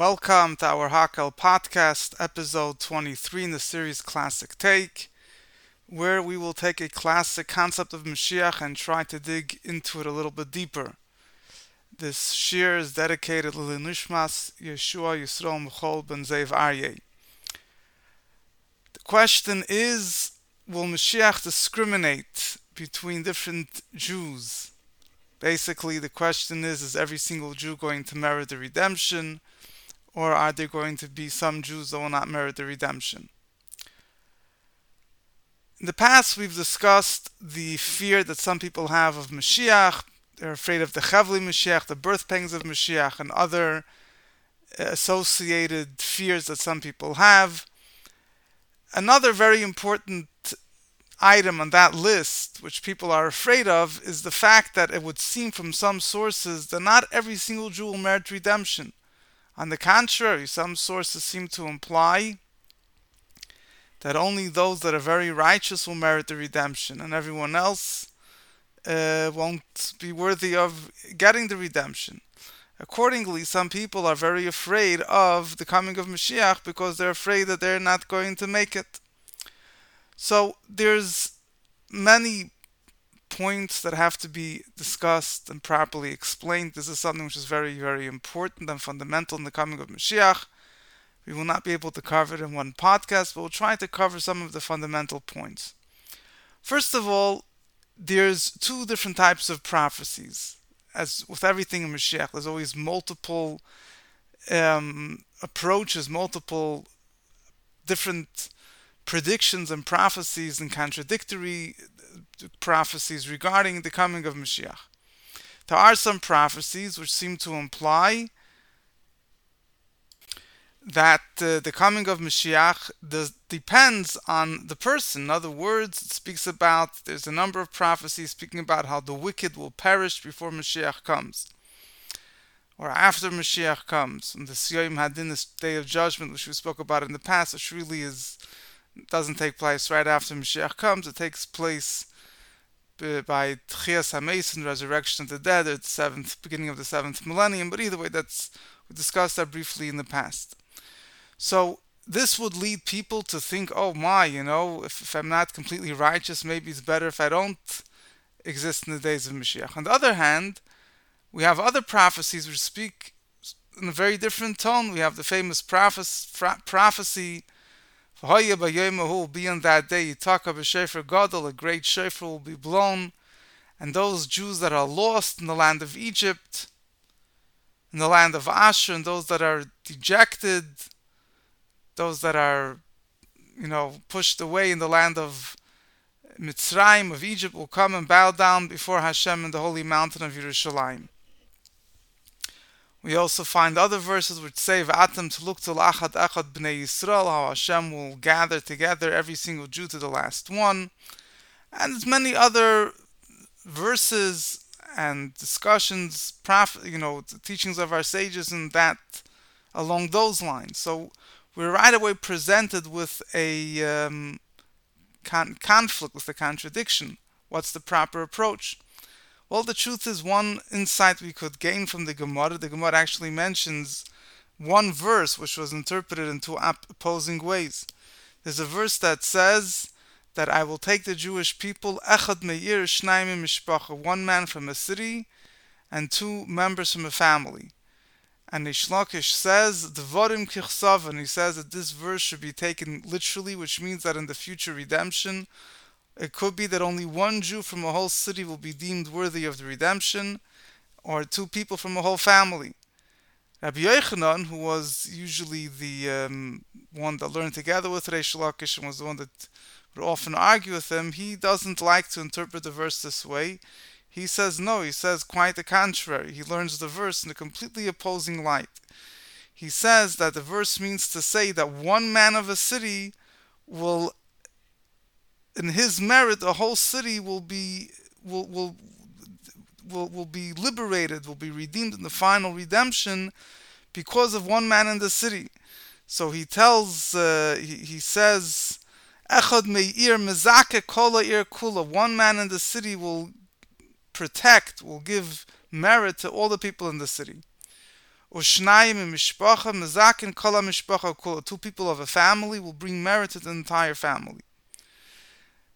Welcome to our Hakel podcast, episode 23 in the series Classic Take, where we will take a classic concept of Mashiach and try to dig into it a little bit deeper. This shir is dedicated to Nishmas Yeshua Yisrael Mechol Ben Zev Aryeh. The question is, will Mashiach discriminate between different Jews? Basically, the question is, is every single Jew going to merit the redemption? Or are there going to be some Jews that will not merit the redemption? In the past, we've discussed the fear that some people have of Mashiach. They're afraid of the Chavli Mashiach, the birth pangs of Mashiach, and other uh, associated fears that some people have. Another very important item on that list, which people are afraid of, is the fact that it would seem from some sources that not every single Jew will merit redemption. On the contrary, some sources seem to imply that only those that are very righteous will merit the redemption, and everyone else uh, won't be worthy of getting the redemption. Accordingly, some people are very afraid of the coming of Mashiach because they're afraid that they're not going to make it. So there's many points that have to be discussed and properly explained. This is something which is very, very important and fundamental in the coming of Mashiach. We will not be able to cover it in one podcast, but we'll try to cover some of the fundamental points. First of all, there's two different types of prophecies. As with everything in Mashiach, there's always multiple um, approaches, multiple different predictions and prophecies and contradictory prophecies regarding the coming of Mashiach. There are some prophecies which seem to imply that uh, the coming of Mashiach does, depends on the person. In other words, it speaks about, there's a number of prophecies speaking about how the wicked will perish before Mashiach comes. Or after Mashiach comes. And the Siyam Hadin, this day of judgment, which we spoke about in the past, which really is doesn't take place right after Mashiach comes. It takes place by Tchias HaMeisim, resurrection of the dead, at the seventh, beginning of the seventh millennium. But either way, that's we discussed that briefly in the past. So this would lead people to think, oh my, you know, if, if I'm not completely righteous, maybe it's better if I don't exist in the days of Mashiach. On the other hand, we have other prophecies which speak in a very different tone. We have the famous prophecy will be on that day, Yitaka b'shefer gadol, a great shofar will be blown, and those Jews that are lost in the land of Egypt, in the land of Ashur, and those that are dejected, those that are, you know, pushed away in the land of Mitzrayim, of Egypt, will come and bow down before Hashem in the holy mountain of Yerushalayim. We also find other verses which say, "V'atem to look to lachad echad bnei Yisrael," how Hashem will gather together every single Jew to the last one, and there's many other verses and discussions, you know, teachings of our sages, and that along those lines. So we're right away presented with a um, con- conflict, with a contradiction. What's the proper approach? Well, the truth is, one insight we could gain from the Gemara, the Gemara actually mentions one verse which was interpreted in two opposing ways. There's a verse that says that I will take the Jewish people, Echad Meir Mishpacha, one man from a city and two members from a family. And Reish Lakish says, Devarim Kichsav, and he says that this verse should be taken literally, which means that in the future redemption, it could be that only one Jew from a whole city will be deemed worthy of the redemption, or two people from a whole family. Rabbi Yochanan, who was usually the um, one that learned together with Reish Lakish and was the one that would often argue with him, he doesn't like to interpret the verse this way. He says no, he says quite the contrary. He learns the verse in a completely opposing light. He says that the verse means to say that one man of a city will in his merit, the whole city will be will will will, will be liberated, will be redeemed in the final redemption because of one man in the city. So he tells, uh, he, he says, Echad meir mezake kola ir kula. One man in the city will protect, will give merit to all the people in the city. Ushnayim mishpacha mezakin kol mishpacha kol. Two people of a family will bring merit to the entire family.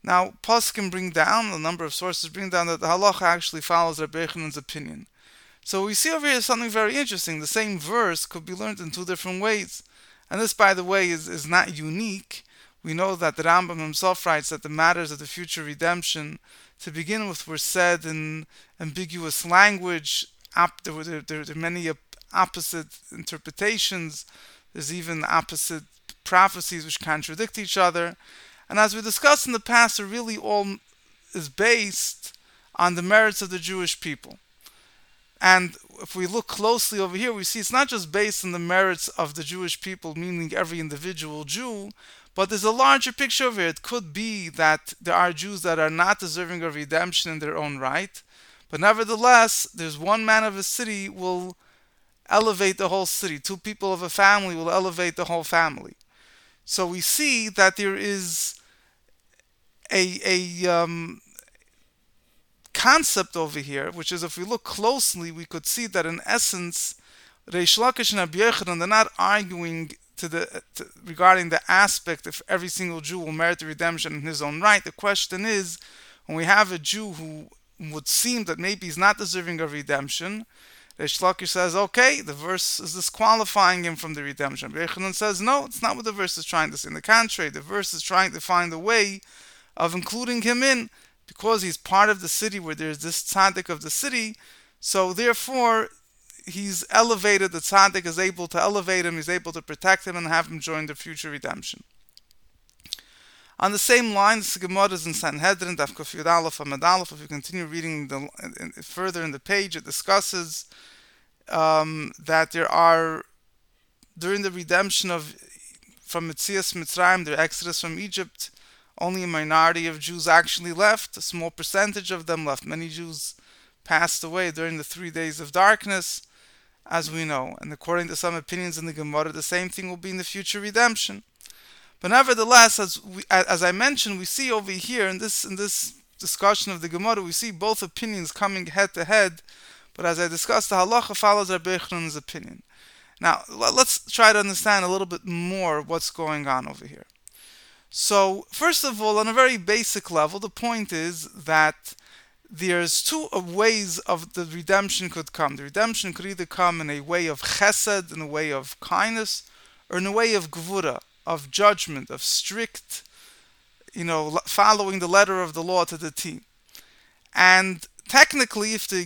Now, can bring down, a number of sources bring down that the halacha actually follows Rabbi Yochanan's opinion. So we see over here something very interesting. The same verse could be learned in two different ways. And this, by the way, is, is not unique. We know that the Rambam himself writes that the matters of the future redemption, to begin with, were said in ambiguous language. There were, there, there are many opposite interpretations. There's even opposite prophecies which contradict each other. And as we discussed in the past, it really all is based on the merits of the Jewish people. And if we look closely over here, we see it's not just based on the merits of the Jewish people, meaning every individual Jew, but there's a larger picture of it. It could be that there are Jews that are not deserving of redemption in their own right, but nevertheless, there's one man of a city will elevate the whole city. Two people of a family will elevate the whole family. So we see that there is a, a um, concept over here, which is if we look closely, we could see that in essence, Reish Lakish and Rabbi Yochanan, they're not arguing to the to, regarding the aspect if every single Jew will merit the redemption in his own right. The question is, when we have a Jew who would seem that maybe he's not deserving of redemption, Reish Lakish says, okay, the verse is disqualifying him from the redemption. Yochanan says, no, it's not what the verse is trying to say. In the contrary, the verse is trying to find a way of including him in because he's part of the city where there's this tzaddik of the city. So therefore, he's elevated. The tzaddik is able to elevate him. He's able to protect him and have him join the future redemption. On the same line, the Gemara is in Sanhedrin, Daf Kufiyud Aleph Aleph. If you continue reading the, further in the page, it discusses um, that there are, during the redemption of from Yetzias Mitzrayim, their exodus from Egypt, only a minority of Jews actually left. A small percentage of them left. Many Jews passed away during the three days of darkness, as we know. And according to some opinions in the Gemara, the same thing will be in the future redemption. But nevertheless, as we, as I mentioned, we see over here in this in this discussion of the Gemara, we see both opinions coming head to head. But as I discussed, the halacha follows Rabbi Yochanan's opinion. Now, let's try to understand a little bit more what's going on over here. So, first of all, on a very basic level, the point is that there's two uh, ways of the redemption could come. The redemption could either come in a way of chesed, in a way of kindness, or in a way of gvura, of judgment, of strict, you know, following the letter of the law to the T. And technically, if the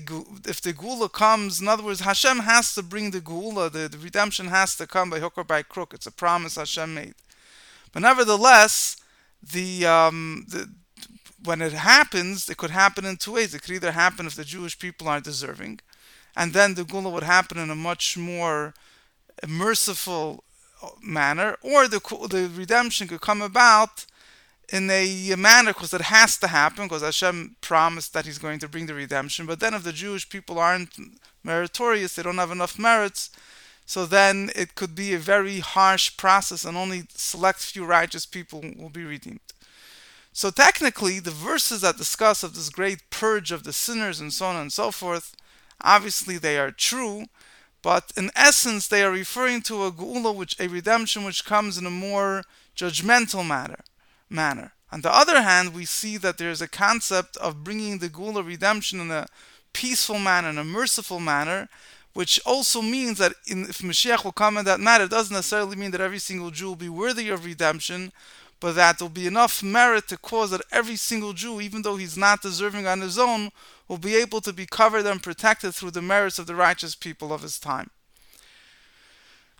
if the geula comes, in other words, Hashem has to bring the geula, the, the redemption has to come by hook or by crook. It's a promise Hashem made. But nevertheless, the, um, the when it happens, it could happen in two ways. It could either happen if the Jewish people aren't deserving, and then the Geula would happen in a much more merciful manner, or the, the redemption could come about in a manner because it has to happen because Hashem promised that He's going to bring the redemption. But then, if the Jewish people aren't meritorious, they don't have enough merits, so then it could be a very harsh process and only select few righteous people will be redeemed. So technically, the verses that discuss of this great purge of the sinners and so on and so forth, obviously they are true, but in essence they are referring to a geula, which a redemption which comes in a more judgmental manner. Manner. On the other hand, we see that there is a concept of bringing the geula redemption in a peaceful manner, in a merciful manner, which also means that in, if Mashiach will come in that matter, it doesn't necessarily mean that every single Jew will be worthy of redemption, but that there will be enough merit to cause that every single Jew, even though he's not deserving on his own, will be able to be covered and protected through the merits of the righteous people of his time.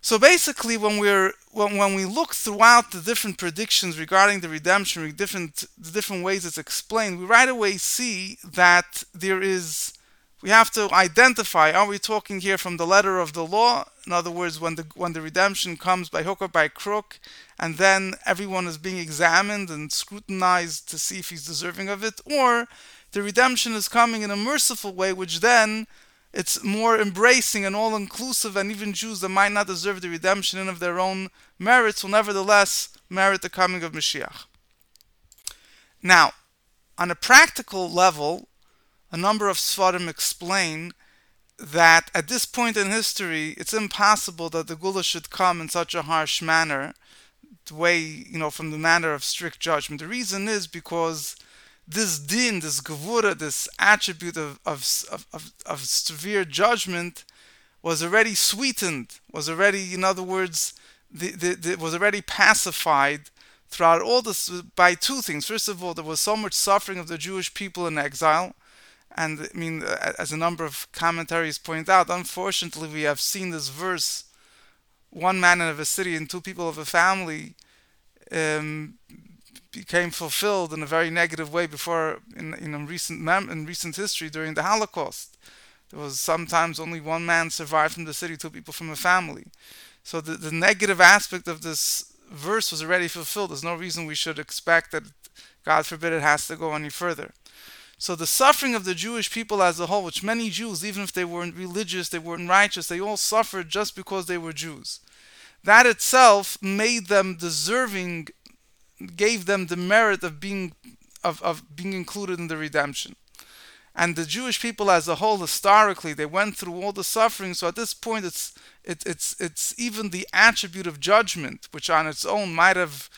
So basically, when we're when, when we look throughout the different predictions regarding the redemption, different the different ways it's explained, we right away see that there is we have to identify are we talking here from the letter of the law? In other words when the when the redemption comes by hook or by crook and then everyone is being examined and scrutinized to see if he's deserving of it or the redemption is coming in a merciful way which then it's more embracing and all inclusive and even Jews that might not deserve the redemption in of their own merits will nevertheless merit the coming of Mashiach. Now on a practical level a number of sefarim explain that at this point in history, it's impossible that the Geula should come in such a harsh manner, the way, you know, from the manner of strict judgment. The reason is because this din, this gevura, this attribute of, of, of, of, severe judgment was already sweetened, was already, in other words, the, the, the, was already pacified throughout all this by two things. First of all, there was so much suffering of the Jewish people in exile and I mean, as a number of commentaries point out, unfortunately, we have seen this verse one man of a city and two people of a family um, became fulfilled in a very negative way before in, in recent mem- in recent history during the Holocaust. There was sometimes only one man survived from the city, two people from a family. So the, the negative aspect of this verse was already fulfilled. There's no reason we should expect that, God forbid, it has to go any further. So the suffering of the Jewish people as a whole, which many Jews, even if they weren't religious, they weren't righteous, they all suffered just because they were Jews. That itself made them deserving, gave them the merit of being of, of being included in the redemption. And the Jewish people as a whole, historically, they went through all the suffering. So at this point, it's it, it's it's even the attribute of judgment, which on its own might have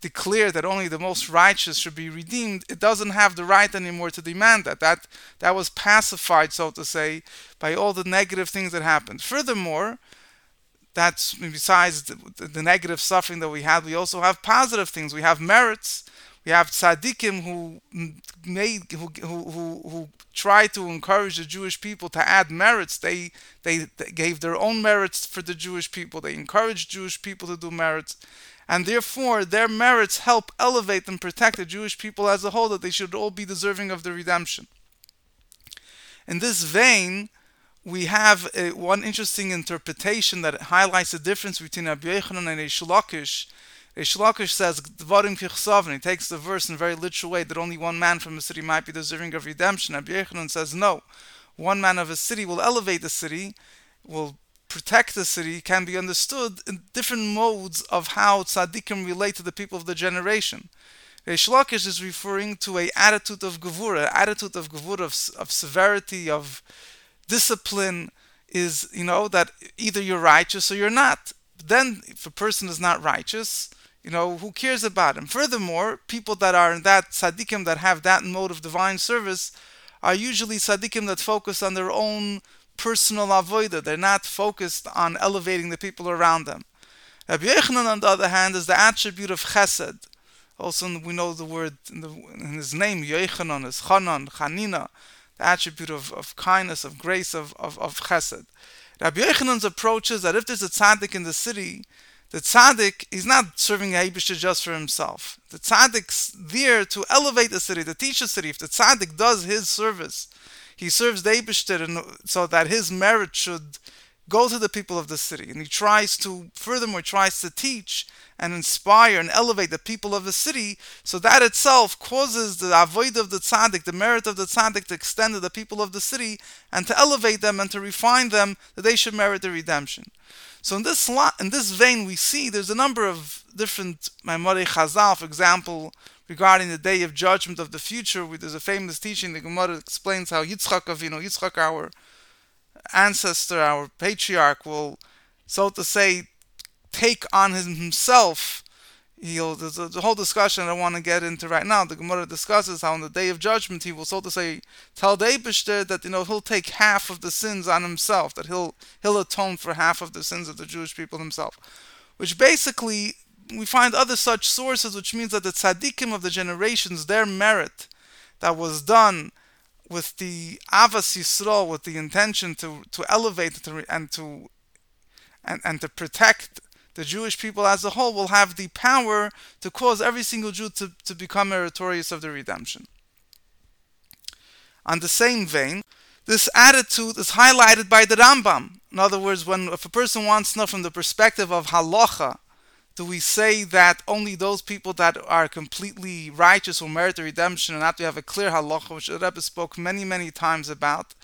declare that only the most righteous should be redeemed, it doesn't have the right anymore to demand that. That that was pacified, so to say, by all the negative things that happened. Furthermore, that's besides the, the negative suffering that we had, we also have positive things. We have merits. We have tzaddikim who made who who who, who tried to encourage the Jewish people to add merits. They, they they gave their own merits for the Jewish people. They encouraged Jewish people to do merits and therefore their merits help elevate and protect the Jewish people as a whole, that they should all be deserving of the redemption. In this vein, we have a, one interesting interpretation that highlights the difference between Rabbi and Reish Lakish. Says, Dvarim kichsavn. He takes the verse in a very literal way that only one man from a city might be deserving of redemption. Rabbi says, no. One man of a city will elevate the city, will protect the city can be understood in different modes of how tzaddikim relate to the people of the generation. Reish Lakish is referring to a attitude of gevura, attitude of gevura, of, of severity, of discipline, is, you know, that either you're righteous or you're not. Then, if a person is not righteous, you know, who cares about him? Furthermore, people that are in that tzaddikim that have that mode of divine service are usually tzaddikim that focus on their own personal avoida. They're not focused on elevating the people around them. Rabbi Yochanan, on the other hand, is the attribute of chesed. Also, we know the word in, the, in his name, Yochanan, is Chanan, Chanina, the attribute of, of kindness, of grace, of, of, of chesed. Rabbi Yochanan's approach is that if there's a tzaddik in the city, the tzaddik is not serving Eibishter just for himself. The tzaddik's there to elevate the city, to teach the city. If the tzaddik does his service he serves the Eibishter so that his merit should go to the people of the city. And he tries to, furthermore, tries to teach and inspire and elevate the people of the city. So that itself causes the avoid of the tzaddik, the merit of the tzaddik to extend to the people of the city and to elevate them and to refine them that they should merit the redemption. So in this in this vein, we see there's a number of different Maamarei Chazal, for example, regarding the day of judgment of the future. There's a famous teaching. The Gemara explains how Yitzchak Avinu, Yitzchak, our ancestor, our patriarch, will, so to say, take on himself. He'll, there's a, whole discussion I don't want to get into right now. The Gemara discusses how on the day of judgment he will, so to say, tell the that you know he'll take half of the sins on himself, that he'll he'll atone for half of the sins of the Jewish people himself, which basically we find other such sources, which means that the tzaddikim of the generations, their merit that was done with the ahavas yisrael, with the intention to to elevate and to and, and to protect the Jewish people as a whole, will have the power to cause every single Jew to, to become meritorious of the redemption. On the same vein, this attitude is highlighted by the Rambam. In other words, when if a person wants to know from the perspective of halacha, do we say that only those people that are completely righteous will merit the redemption and not we have a clear halacha, which the Rebbe spoke many, many times about,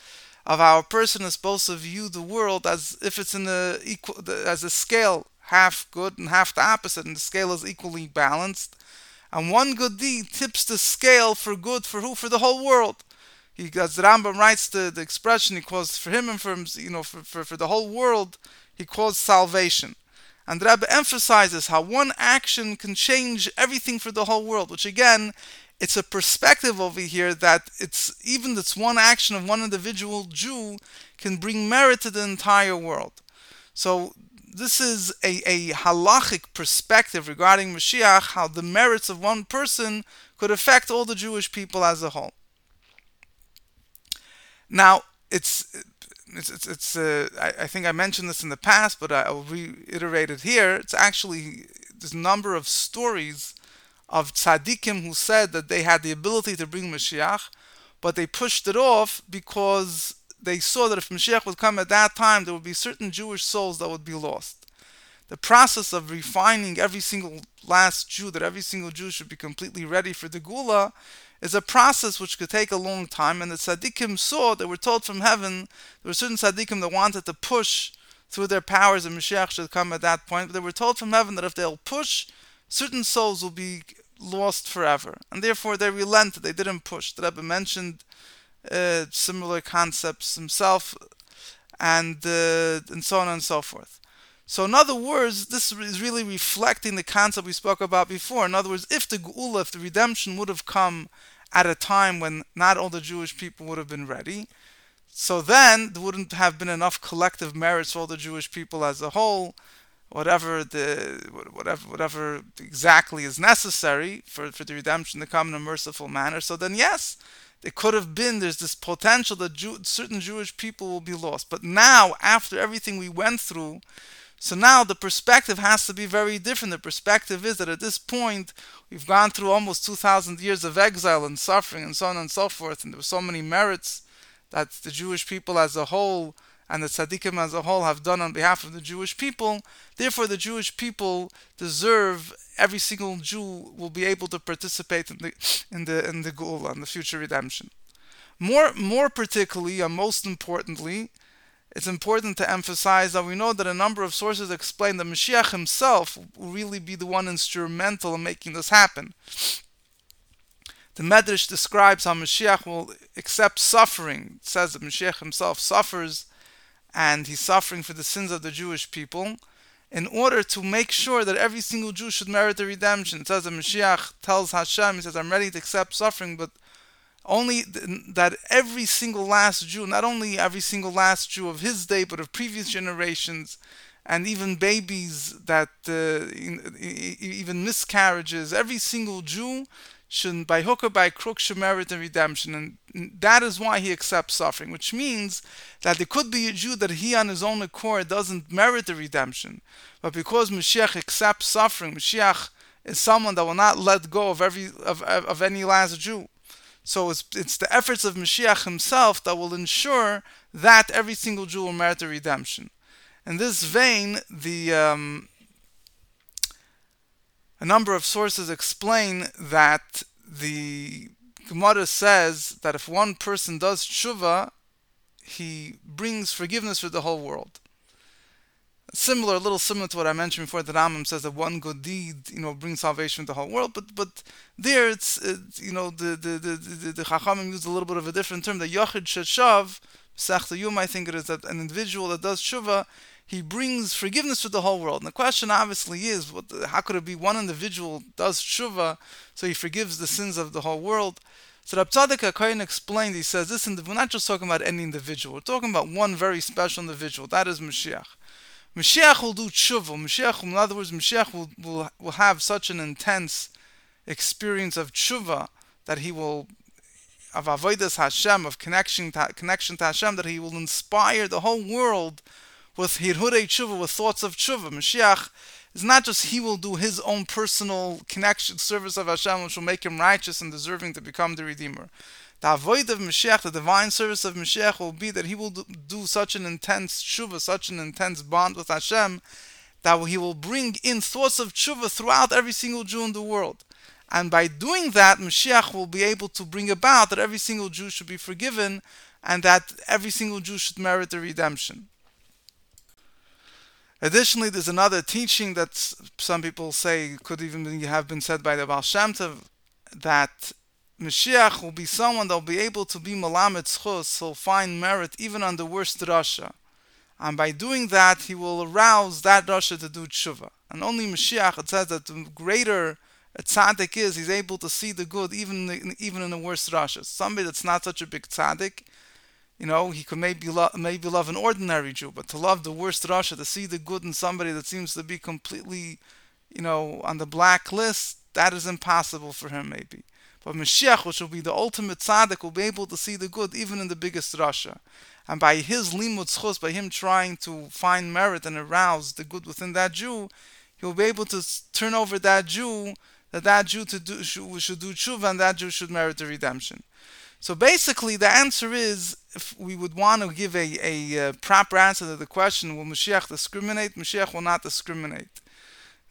of a person is supposed to view the world as if it's in the equal as a scale, half good and half the opposite, and the scale is equally balanced. And one good deed tips the scale for good for who? For the whole world. he as the Rambam writes the, the expression he calls for him and for you know for, for, for the whole world he calls salvation. And the Rebbe emphasizes how one action can change everything for the whole world, which again, it's a perspective over here that it's even this one action of one individual Jew can bring merit to the entire world. So this is a, a halachic perspective regarding Mashiach, how the merits of one person could affect all the Jewish people as a whole. Now, it's it's it's, it's uh, I, I, think I mentioned this in the past, but I, will reiterate it here. It's actually this number of stories of tzaddikim who said that they had the ability to bring Mashiach, but they pushed it off because they saw that if Mashiach would come at that time, there would be certain Jewish souls that would be lost. The process of refining every single last Jew, that every single Jew should be completely ready for the Geula, is a process which could take a long time. And the tzaddikim saw, they were told from heaven, there were certain tzaddikim that wanted to push through their powers, and Mashiach should come at that point. But they were told from heaven that if they'll push, certain souls will be lost forever. And therefore they relented, they didn't push. The Rebbe mentioned uh, similar concepts himself, and uh, and so on and so forth. So, in other words, this is really reflecting the concept we spoke about before. In other words, if the Geula, if the redemption would have come at a time when not all the Jewish people would have been ready, so then there wouldn't have been enough collective merits for all the Jewish people as a whole, whatever the whatever whatever exactly is necessary for, for the redemption to come in a merciful manner. So then, yes, it could have been there's this potential that Jew, certain Jewish people will be lost. But now, after everything we went through, so now the perspective has to be very different. The perspective is that at this point, we've gone through almost 2,000 years of exile and suffering and so on and so forth, and there were so many merits that the Jewish people as a whole and the tzaddikim as a whole have done on behalf of the Jewish people. Therefore, the Jewish people deserve every single Jew will be able to participate in the in the in the Geula and the future redemption. More more particularly, and most importantly, it's important to emphasize that we know that a number of sources explain that Mashiach himself will really be the one instrumental in making this happen. The Medrash describes how Mashiach will accept suffering. It says that Mashiach himself suffers and he's suffering for the sins of the Jewish people in order to make sure that every single Jew should merit the redemption. It says that Mashiach tells Hashem, he says, I'm ready to accept suffering, but only that every single last Jew, not only every single last Jew of his day, but of previous generations, and even babies that, uh, even miscarriages, every single Jew should, by hook or by crook, should merit redemption. And that is why he accepts suffering, which means that there could be a Jew that he on his own accord doesn't merit the redemption. But because Mashiach accepts suffering, Mashiach is someone that will not let go of every of, of any last Jew. So it's, it's the efforts of Mashiach himself that will ensure that every single Jew will merit the redemption. In this vein, the um, a number of sources explain that the Gemara says that if one person does tshuva, he brings forgiveness for the whole world similar, a little similar to what I mentioned before. The Rambam says that one good deed, you know, brings salvation to the whole world. But but there, it's, it's you know, the the the the, the Chachamim used a little bit of a different term. The Yochid Sheshav, Sechta Yom, I think it is that an individual that does tshuva, he brings forgiveness to the whole world. And the question obviously is, what, how could it be one individual does tshuva, so he forgives the sins of the whole world? So Rab Tzadok HaKohen explained, he says, listen, we're not just talking about any individual, we're talking about one very special individual, that is Mashiach. Mashiach will do tshuva. Mashiach, in other words, Mashiach will, will, will have such an intense experience of tshuva that he will, of avodas Hashem, of connection to, connection to Hashem, that he will inspire the whole world with hirhurei tshuva, with thoughts of tshuva. Mashiach is not just he will do his own personal connection, service of Hashem, which will make him righteous and deserving to become the Redeemer. The avoid of Mashiach, the divine service of Mashiach, will be that he will do such an intense tshuva, such an intense bond with Hashem, that he will bring in thoughts of tshuva throughout every single Jew in the world. And by doing that, Mashiach will be able to bring about that every single Jew should be forgiven and that every single Jew should merit the redemption. Additionally, there's another teaching that some people say could even have been said by the Baal Shem Tov, that Mashiach will be someone that will be able to be Malamet Schus, he'll find merit even on the worst Rasha. And by doing that, he will arouse that Rasha to do tshuva. And only Mashiach, it says that the greater a tzaddik is, he's able to see the good even in the, even in the worst Rasha. Somebody that's not such a big tzaddik, you know, he could maybe love, maybe love an ordinary Jew, but to love the worst Rasha, to see the good in somebody that seems to be completely, you know, on the black list, that is impossible for him maybe. But Mashiach, which will be the ultimate tzaddik, will be able to see the good even in the biggest Rasha. And by his limud zchus, by him trying to find merit and arouse the good within that Jew, he will be able to turn over that Jew, that that Jew to do, should, should do tshuva and that Jew should merit the redemption. So basically, the answer is, if we would want to give a, a, a proper answer to the question, will Mashiach discriminate? Mashiach will not discriminate.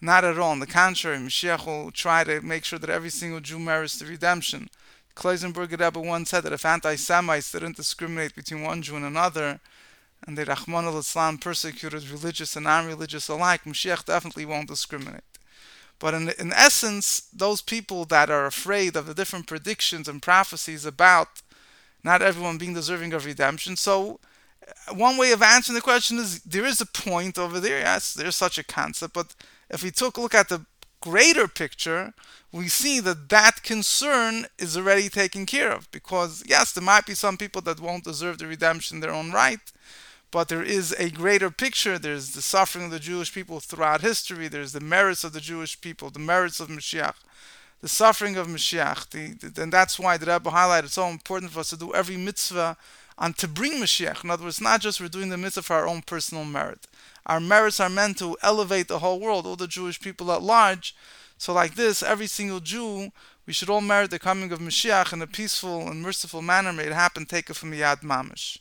Not at all. On the contrary, Mashiach will try to make sure that every single Jew merits the redemption. Klausenberger Rebbe once said that if anti-Semites didn't discriminate between one Jew and another, and the Rahman al-Islam persecuted religious and non-religious alike, Mashiach definitely won't discriminate. But in, in essence, those people that are afraid of the different predictions and prophecies about not everyone being deserving of redemption. So, uh, one way of answering the question is there is a point over there. Yes, there's such a concept. But if we took a look at the greater picture, we see that that concern is already taken care of. Because, yes, there might be some people that won't deserve the redemption in their own right but there is a greater picture. There's the suffering of the Jewish people throughout history. There's the merits of the Jewish people, the merits of Mashiach, the suffering of Mashiach. The, the, and that's why the Rebbe highlighted it's so important for us to do every mitzvah and to bring Mashiach. In other words, not just we're doing the mitzvah for our own personal merit. Our merits are meant to elevate the whole world, all the Jewish people at large. So, like this, every single Jew, we should all merit the coming of Mashiach in a peaceful and merciful manner. May it happen, take it from the Yad Mamish.